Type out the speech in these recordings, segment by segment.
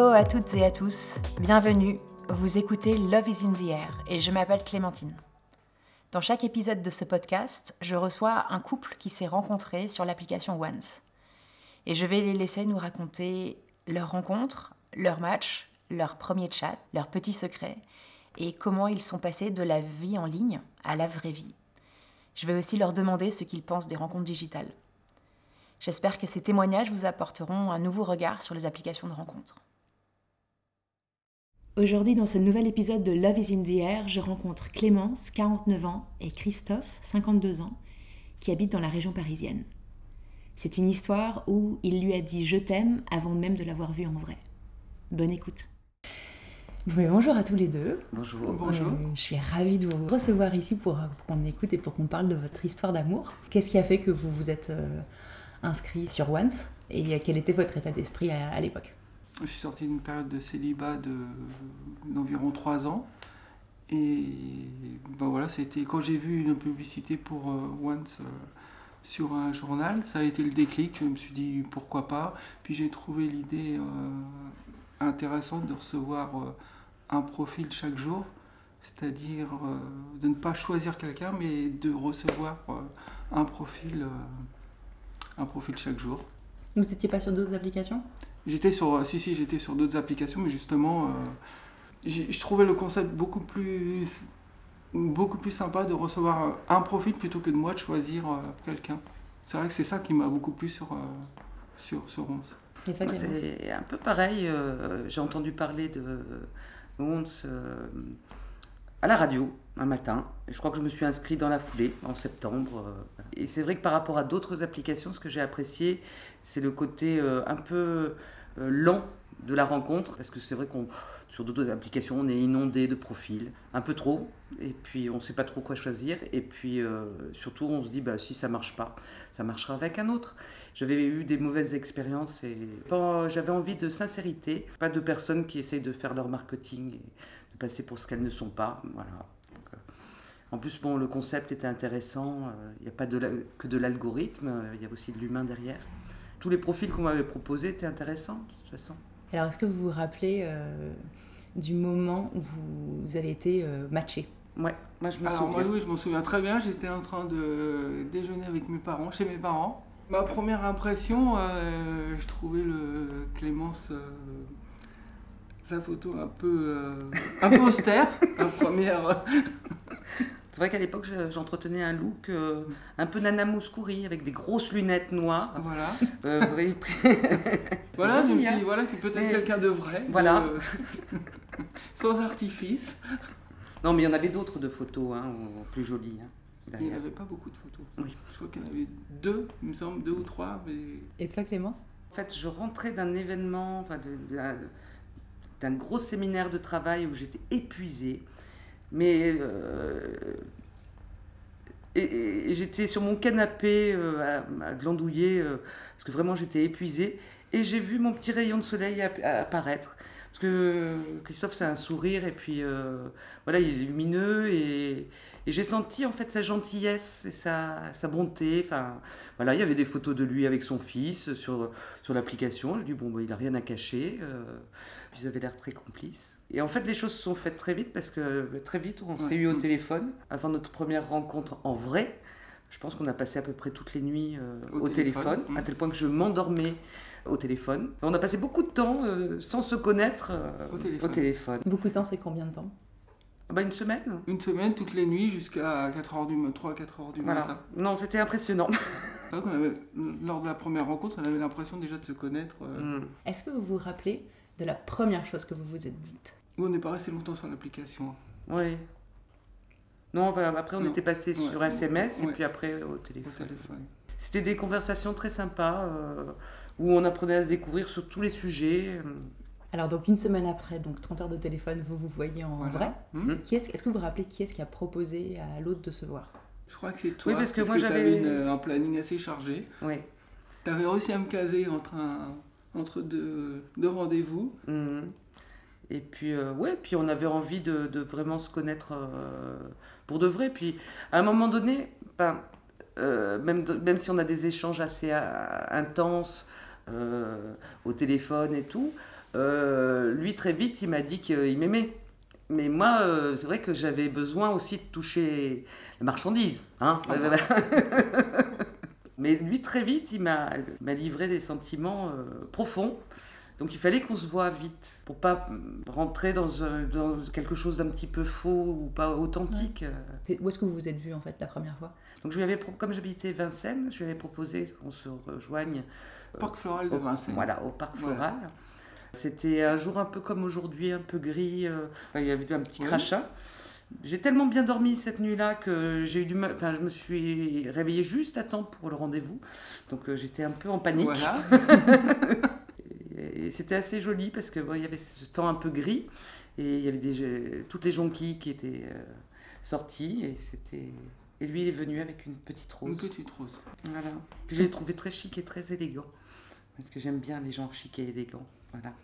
Hello à toutes et à tous, bienvenue. Vous écoutez Love is in the Air et je m'appelle Clémentine. Dans chaque épisode de ce podcast, je reçois un couple qui s'est rencontré sur l'application Once. Et je vais les laisser nous raconter leur rencontre, leur match, leur premier chat, leurs petits secrets et comment ils sont passés de la vie en ligne à la vraie vie. Je vais aussi leur demander ce qu'ils pensent des rencontres digitales. J'espère que ces témoignages vous apporteront un nouveau regard sur les applications de rencontres. Aujourd'hui, dans ce nouvel épisode de Love is in the Air, je rencontre Clémence, 49 ans, et Christophe, 52 ans, qui habitent dans la région parisienne. C'est une histoire où il lui a dit je t'aime avant même de l'avoir vu en vrai. Bonne écoute. bonjour à tous les deux. Bonjour. bonjour. Euh, je suis ravie de vous recevoir ici pour, qu'on écoute et pour qu'on parle de votre histoire d'amour. Qu'est-ce qui a fait que vous vous êtes euh, inscrit sur Once et quel était votre état d'esprit à l'époque? Je suis sorti d'une période de célibat d'environ trois ans. Et ben voilà, c'était quand j'ai vu une publicité pour euh, Once euh, sur un journal, ça a été le déclic. Je me suis dit pourquoi pas? Puis j'ai trouvé l'idée euh, intéressante de recevoir un profil chaque jour, c'est-à-dire de ne pas choisir quelqu'un, mais de recevoir un profil, un profil chaque jour. Vous n'étiez pas sur d'autres applications? J'étais sur, si, si, j'étais sur d'autres applications, mais justement, euh, je trouvais le concept beaucoup plus, beaucoup plus sympa de recevoir un profil plutôt que de moi de choisir euh, quelqu'un. C'est vrai que c'est ça qui m'a beaucoup plu sur, euh, sur, sur C'est un peu pareil. J'ai entendu parler de Ronce à la radio un matin. Je crois que je me suis inscrit dans la foulée en septembre. Et c'est vrai que par rapport à d'autres applications, ce que j'ai apprécié, c'est le côté un peu euh, lent de la rencontre, parce que c'est vrai qu'on sur d'autres applications, on est inondé de profils, un peu trop, et puis on ne sait pas trop quoi choisir, et puis euh, surtout on se dit bah si ça marche pas, ça marchera avec un autre. J'avais eu des mauvaises expériences et j'avais envie de sincérité, pas de personnes qui essayent de faire leur marketing passer pour ce qu'elles ne sont pas, voilà. Euh, en plus, bon, le concept était intéressant. Il n'y a pas de que de l'algorithme, il y a aussi de l'humain derrière tous les profils qu'on m'avait proposés étaient intéressants, de toute façon. Alors, est-ce que vous vous rappelez euh, du moment où vous avez été euh, matché Ouais, moi je me Alors, moi, oui, je m'en souviens très bien. J'étais en train de déjeuner avec mes parents, chez mes parents. Ma première impression, euh, je trouvais le Clémence, sa photo un peu, un peu austère. la première. C'est vrai qu'à l'époque, j'entretenais un look euh, un peu Nana Mouskouri avec des grosses lunettes noires. Voilà. Euh, voilà, je me suis voilà, peut-être quelqu'un de vrai. Voilà. sans artifice. Non, mais il y en avait d'autres de photos, hein, plus jolies. Hein, il n'y avait pas beaucoup de photos. Oui. Je crois qu'il y en avait deux, il me semble, deux ou trois. Mais... Et toi, Clémence? En fait, je rentrais d'un événement, enfin, d'un gros séminaire de travail où j'étais épuisée. Mais. Euh, j'étais sur mon canapé euh, à, glandouiller, euh, parce que vraiment j'étais épuisée. Et j'ai vu mon petit rayon de soleil apparaître. Parce que Christophe, c'est un sourire, et puis voilà, il est lumineux, et, et j'ai senti en fait sa gentillesse et sa, sa bonté. Enfin, voilà, il y avait des photos de lui avec son fils sur, sur l'application. Je dis, bon, bah, il n'a rien à cacher. Euh, ils avaient l'air très complices. Et en fait, les choses se sont faites très vite parce que bah, très vite, on s'est eu au téléphone avant notre première rencontre en vrai. Je pense qu'on a passé à peu près toutes les nuits euh, au, téléphone, à tel point que je m'endormais au téléphone. On a passé beaucoup de temps euh, sans se connaître au, téléphone. au, téléphone. Beaucoup de temps, c'est combien de temps? Ah bah une semaine Une semaine, toutes les nuits, jusqu'à 4h du, 3-4h du matin. Non, c'était impressionnant. avait, lors de la première rencontre, on avait l'impression déjà de se connaître. Euh. Mm. Est-ce que vous vous rappelez de la première chose que vous vous êtes dite? On n'est pas resté longtemps sur l'application. Oui. Non, bah, après on était passé sur SMS et puis après au téléphone. C'était des conversations très sympas euh, où on apprenait à se découvrir sur tous les sujets. Alors donc une semaine après, donc 30 heures de téléphone, vous vous voyez en vrai. Mmh. Qui est-ce, est-ce que vous vous rappelez qui est-ce qui a proposé à l'autre de se voir? Je crois que c'est toi. Oui, parce que moi j'avais un planning assez chargé. Oui. Tu avais réussi à me caser entre, un, entre deux, deux rendez-vous. Mmh. Et puis, euh, ouais, puis on avait envie de, de vraiment se connaître euh, pour de vrai. Puis à un moment donné, ben, euh, même, même si on a des échanges assez intenses au téléphone et tout, Euh, lui, très vite, il m'a dit qu'il m'aimait. Mais moi, euh, c'est vrai que j'avais besoin aussi de toucher la marchandise. Hein Mais lui, très vite, il m'a il m'a livré des sentiments euh, profonds. Donc il fallait qu'on se voit vite pour pas rentrer dans, un- dans quelque chose d'un petit peu faux ou pas authentique. Où est-ce que vous vous êtes vus en fait la première fois? Donc je lui avais, comme j'habitais Vincennes, je lui avais proposé qu'on se rejoigne Parc floral de au, Vincennes. voilà, au parc floral. C'était un jour un peu comme aujourd'hui, un peu gris. euh, enfin, il y avait un petit Oui. crachat. J'ai tellement bien dormi cette nuit-là que j'ai eu du mal. Enfin, je me suis réveillée juste à temps pour le rendez-vous. Donc euh, j'étais un peu en panique. Voilà. C'était assez joli parce que bon, il y avait ce temps un peu gris et il y avait des, toutes les jonquilles qui étaient euh, sorties et c'était. Et lui, il est venu avec une petite rose. Une petite rose. Voilà. Puis je l'ai trouvé très chic et très élégant. Parce que j'aime bien les gens chics et élégants. Voilà.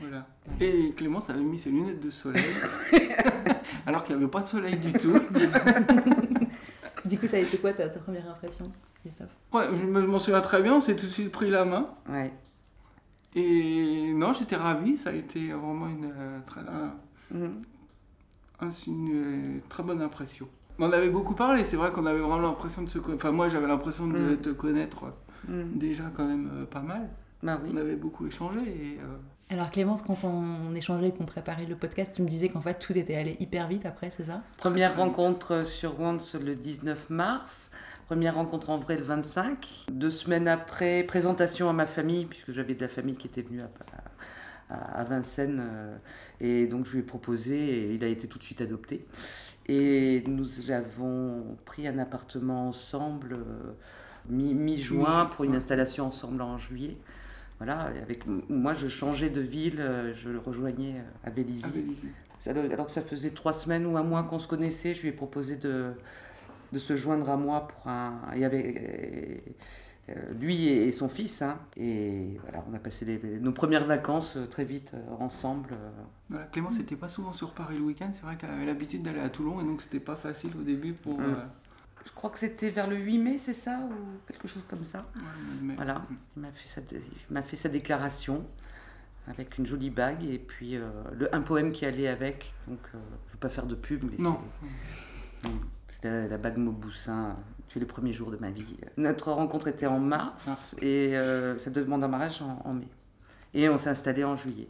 Voilà. Et Clémence avait mis ses lunettes de soleil. alors qu'il n'y avait pas de soleil du tout. Du coup, ça a été quoi ta, ta première impression, Christophe? Ouais, je m'en souviens très bien, on s'est tout de suite pris la main. Ouais. Et non, j'étais ravi, ça a été vraiment une, euh, très, un- Mhm. une euh, très bonne impression. On avait beaucoup parlé, c'est vrai qu'on avait vraiment l'impression de se connaître. Enfin, moi j'avais l'impression de Mm. te connaître Mhm. déjà quand même euh, pas mal. Bah oui. On avait beaucoup échangé et. euh, Alors Clémence, quand on échangeait et qu'on préparait le podcast, tu me disais qu'en fait tout était allé hyper vite après, c'est ça? Première rencontre sur Once le 19 mars. Première rencontre en vrai le 25. Deux semaines après, présentation à ma famille, puisque j'avais de la famille qui était venue à, à- à Vincennes. euh, Et donc je lui ai proposé et il a été tout de suite adopté. Et nous avons pris un appartement ensemble euh, mi- mi-juin Mi- pour une installation ensemble en juillet. Voilà, avec moi je changeais de ville, euh, je le rejoignais à Vélizy. à Vélizy. Alors que ça faisait trois semaines ou un mois qu'on se connaissait, je lui ai proposé de, de se joindre à moi pour un. Il y avait euh, lui et, son fils. hein. et voilà, on a passé les- les- nos premières vacances euh, très vite euh, ensemble. euh. Voilà, Clémence n'était pas souvent sur Paris le week-end, c'est vrai qu'elle avait l'habitude d'aller à Toulon et donc c'était pas facile au début pour. Mm. Euh, Je crois que c'était vers le 8 mai, c'est ça Ou quelque chose comme ça ouais, Voilà, il m'a fait, sa, il m'a fait sa déclaration avec une jolie bague et puis euh, le, un poème qui allait avec. Donc euh, je ne veux pas faire de pub, mais Non. C'était la, bague Mauboussin, tu es les premiers jours de ma vie. Notre rencontre était en mars et euh, sa demande en mariage en, en mai. Et on s'est installé en juillet.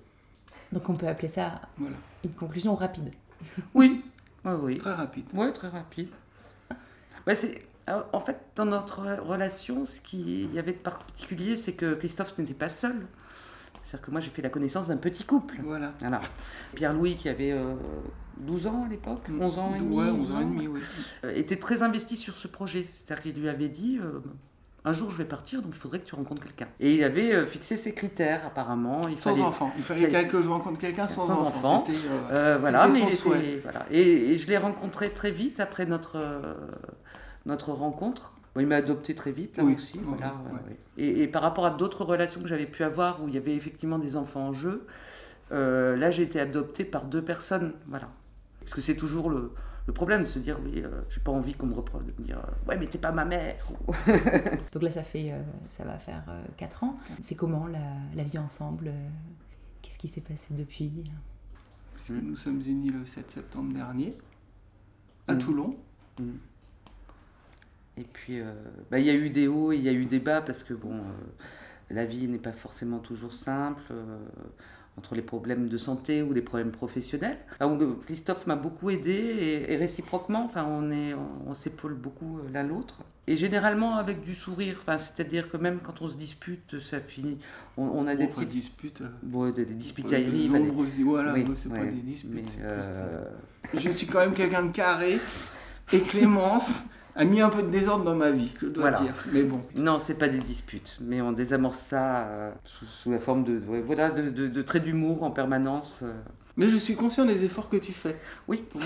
Donc on peut appeler ça Voilà, une conclusion rapide. Oui, oui, oui. très rapide. Ouais, très rapide. Bah, c'est, euh, en fait, dans notre relation, ce qu'il y avait de particulier, c'est que Christophe n'était pas seul. C'est-à-dire que moi, j'ai fait la connaissance d'un petit couple. Voilà. Voilà. Pierre-Louis, qui avait euh, 12 ans à l'époque, 11 ans et demi, Ouais, 11 11 ans et demi, oui. euh, était très investi sur ce projet. C'est-à-dire qu'il lui avait dit euh, un jour je vais partir, donc il faudrait que tu rencontres quelqu'un. Et il avait euh, fixé ses critères, apparemment. Il Sans fallait, enfant. Il fallait il fallait- que je rencontre quelqu'un sans, Sans enfant. Euh, Euh, voilà, mais il était, voilà. Et, et je l'ai rencontré très vite après notre, notre rencontre. Bon, il m'a adopté très vite, là Oui, aussi. oui, voilà, oui. Et, et par rapport à d'autres relations que j'avais pu avoir où il y avait effectivement des enfants en jeu, euh, là j'ai été adoptée par deux personnes. Voilà. Parce que c'est toujours le, le problème de se dire, oui, euh, j'ai pas envie qu'on me reproche de me dire, euh, ouais, mais t'es pas ma mère. Donc là ça fait euh, ça va faire 4 ans. C'est comment la, la vie ensemble Qu'est-ce qui s'est passé depuis? Puisque nous sommes unis le 7 septembre dernier, à Mm. Toulon. Et puis, euh, bah, il y a eu des hauts il y a eu des bas parce que bon, euh, la vie n'est pas forcément toujours simple euh, entre les problèmes de santé ou les problèmes professionnels. Euh, Christophe m'a beaucoup aidé et, et réciproquement, enfin, on, est, on, on s'épaule beaucoup l'un l'autre. Et généralement avec du sourire, enfin, c'est-à-dire que même quand on se dispute, ça finit. On, on a des Enfin, petites disputes. bon, des, des disputes de qui arrivent. nombreuses di- Voilà, Oui, ouais, c'est pas ouais, des disputes. mais, plus, Je suis quand même quelqu'un de carré. Et Clémence a mis un peu de désordre dans ma vie, je dois Voilà. dire. Mais bon. Non, c'est pas des disputes, mais on désamorce ça euh, sous, sous la forme de, voilà, de, de- de traits d'humour en permanence. euh. Mais je suis conscient des efforts que tu fais. Oui. Pour-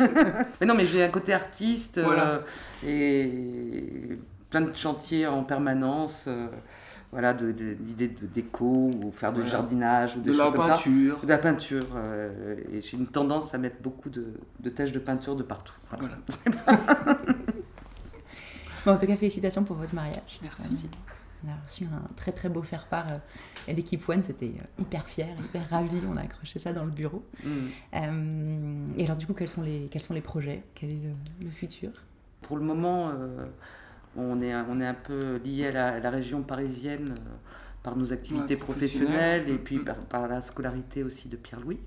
Mais non, mais j'ai un côté artiste euh, et plein de chantiers en permanence. voilà, de- de- d'idées de, déco ou faire du Voilà. jardinage ou des de la choses comme ça. peinture. De la peinture. euh, et j'ai une tendance à mettre beaucoup de, de taches de peinture de partout. Voilà. Voilà. Bon, En tout cas, félicitations pour votre mariage. Merci. On a reçu un très très beau faire-part. et l'équipe One, c'était hyper fier, hyper ravi. On a accroché ça dans le bureau. Mm. et alors, du coup, quels sont les, quels sont les projets? Quel est le, futur? Pour le moment, on, est, on est un peu lié à la, région parisienne par nos activités professionnelles et puis par, par, la scolarité aussi de Pierre-Louis.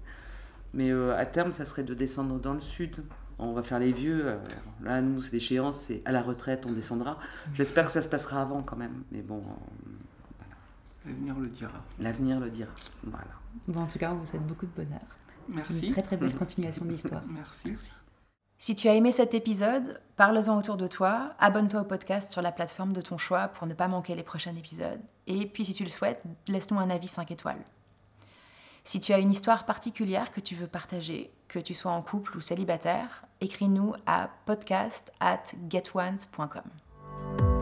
Mais à terme, ça serait de descendre dans le sud, on va faire les vieux. Euh, là, nous, l'échéance, c'est à la retraite, on descendra. J'espère que ça se passera avant quand même. Mais bon, L'avenir le dira. L'avenir le dira. Voilà. Bon, en tout cas, on vous souhaite beaucoup de bonheur. Merci. Une très très belle continuation de l'histoire. Merci. Si tu as aimé cet épisode, parle-en autour de toi, abonne-toi au podcast sur la plateforme de ton choix pour ne pas manquer les prochains épisodes. Et puis si tu le souhaites, laisse-nous un avis 5 étoiles. Si tu as une histoire particulière que tu veux partager, que tu sois en couple ou célibataire, écris-nous à podcast at getones.com.